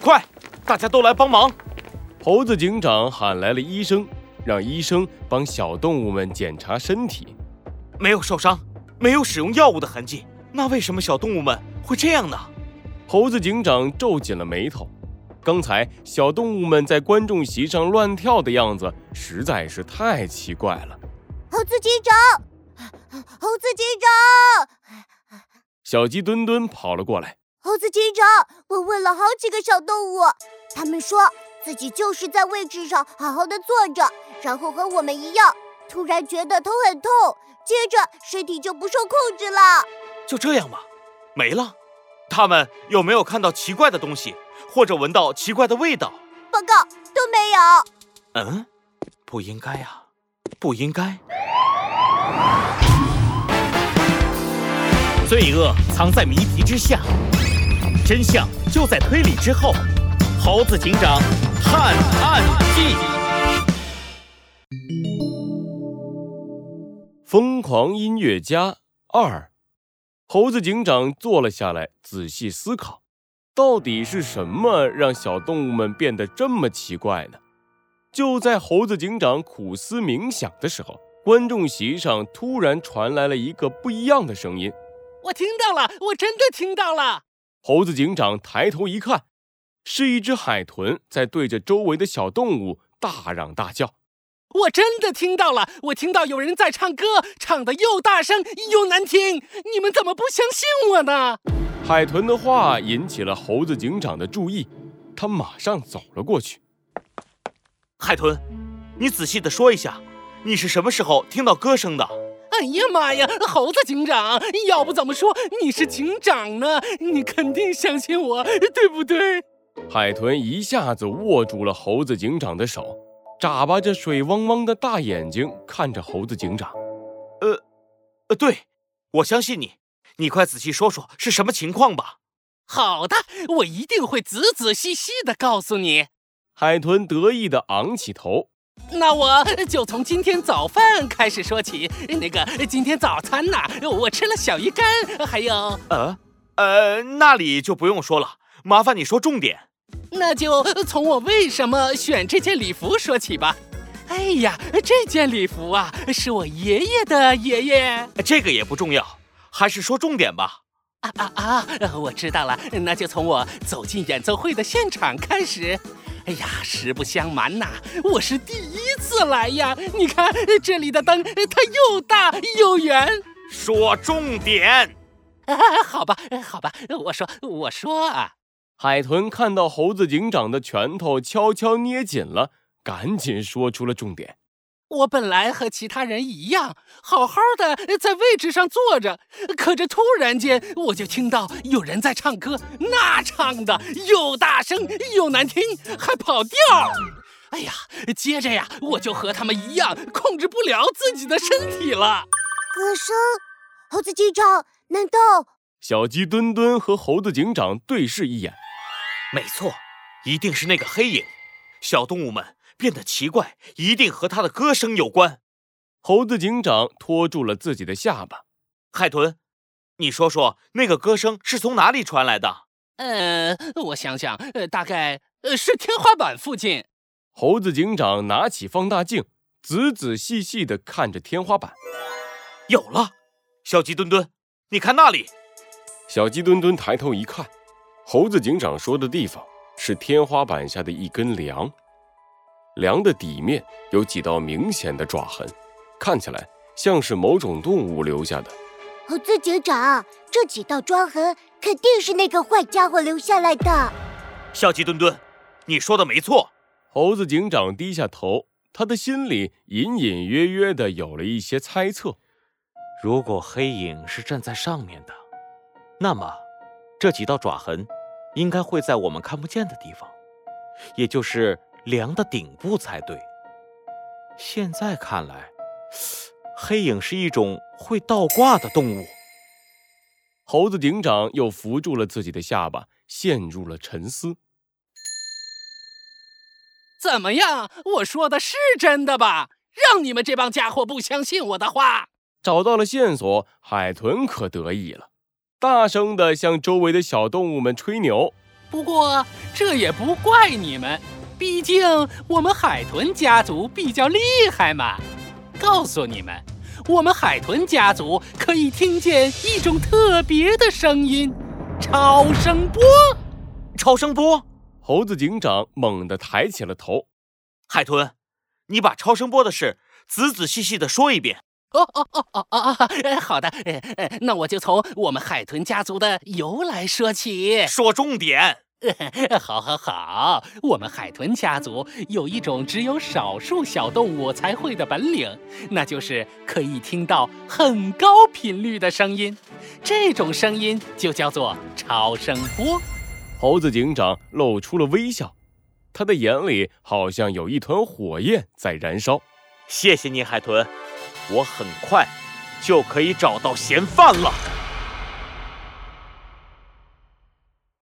快，大家都来帮忙！猴子警长喊来了医生，让医生帮小动物们检查身体。没有受伤，没有使用药物的痕迹。那为什么小动物们会这样呢？猴子警长皱紧了眉头。刚才小动物们在观众席上乱跳的样子实在是太奇怪了。猴子警长，猴子警长，小鸡墩墩跑了过来。猴子警长，我问了好几个小动物，他们说自己就是在位置上好好的坐着，然后和我们一样，突然觉得头很痛，接着身体就不受控制了。就这样吗，没了。他们有没有看到奇怪的东西？或者闻到奇怪的味道，报告都没有。嗯，不应该呀，不应该。罪恶藏在谜题之下，真相就在推理之后。猴子警长探案记，疯狂音乐家二。猴子警长坐了下来，仔细思考。到底是什么让小动物们变得这么奇怪呢？就在猴子警长苦思冥想的时候，观众席上突然传来了一个不一样的声音。我听到了，我真的听到了！猴子警长抬头一看，是一只海豚在对着周围的小动物大嚷大叫。我真的听到了，我听到有人在唱歌，唱的又大声又难听。你们怎么不相信我呢？海豚的话引起了猴子警长的注意，他马上走了过去。海豚，你仔细的说一下，你是什么时候听到歌声的？哎呀妈呀，猴子警长，要不怎么说你是警长呢？你肯定相信我，对不对？海豚一下子握住了猴子警长的手，眨巴着水汪汪的大眼睛看着猴子警长。呃，呃，对，我相信你。你快仔细说说是什么情况吧。好的，我一定会仔仔细细的告诉你。海豚得意的昂起头。那我就从今天早饭开始说起。那个，今天早餐呐，我吃了小鱼干，还有……呃，呃，那里就不用说了。麻烦你说重点。那就从我为什么选这件礼服说起吧。哎呀，这件礼服啊，是我爷爷的爷爷。这个也不重要。还是说重点吧。啊啊啊！我知道了，那就从我走进演奏会的现场开始。哎呀，实不相瞒呐，我是第一次来呀。你看这里的灯，它又大又圆。说重点。好吧，好吧，我说，我说啊。海豚看到猴子警长的拳头悄悄捏紧了，赶紧说出了重点。我本来和其他人一样，好好的在位置上坐着，可这突然间我就听到有人在唱歌，那唱的又大声又难听，还跑调。哎呀，接着呀，我就和他们一样，控制不了自己的身体了。歌声，猴子警长，难道？小鸡墩墩和猴子警长对视一眼，没错，一定是那个黑影。小动物们。变得奇怪，一定和他的歌声有关。猴子警长托住了自己的下巴。海豚，你说说那个歌声是从哪里传来的？呃，我想想，呃，大概呃是天花板附近。猴子警长拿起放大镜，仔仔细细地看着天花板。有了，小鸡墩墩，你看那里。小鸡墩墩抬头一看，猴子警长说的地方是天花板下的一根梁。梁的底面有几道明显的爪痕，看起来像是某种动物留下的。猴子警长，这几道抓痕肯定是那个坏家伙留下来的。小鸡墩墩，你说的没错。猴子警长低下头，他的心里隐隐约约的有了一些猜测。如果黑影是站在上面的，那么这几道爪痕应该会在我们看不见的地方，也就是。梁的顶部才对。现在看来，黑影是一种会倒挂的动物。猴子警长又扶住了自己的下巴，陷入了沉思。怎么样？我说的是真的吧？让你们这帮家伙不相信我的话。找到了线索，海豚可得意了，大声的向周围的小动物们吹牛。不过这也不怪你们，毕竟我们海豚家族比较厉害嘛。告诉你们，我们海豚家族可以听见一种特别的声音——超声波。超声波！猴子警长猛地抬起了头。海豚，你把超声波的事仔仔细细的说一遍。哦哦哦哦哦哦！好的，呃，那我就从我们海豚家族的由来说起。说重点。好，好，好！我们海豚家族有一种只有少数小动物才会的本领，那就是可以听到很高频率的声音。这种声音就叫做超声波。猴子警长露出了微笑，他的眼里好像有一团火焰在燃烧。谢谢你，海豚。我很快就可以找到嫌犯了。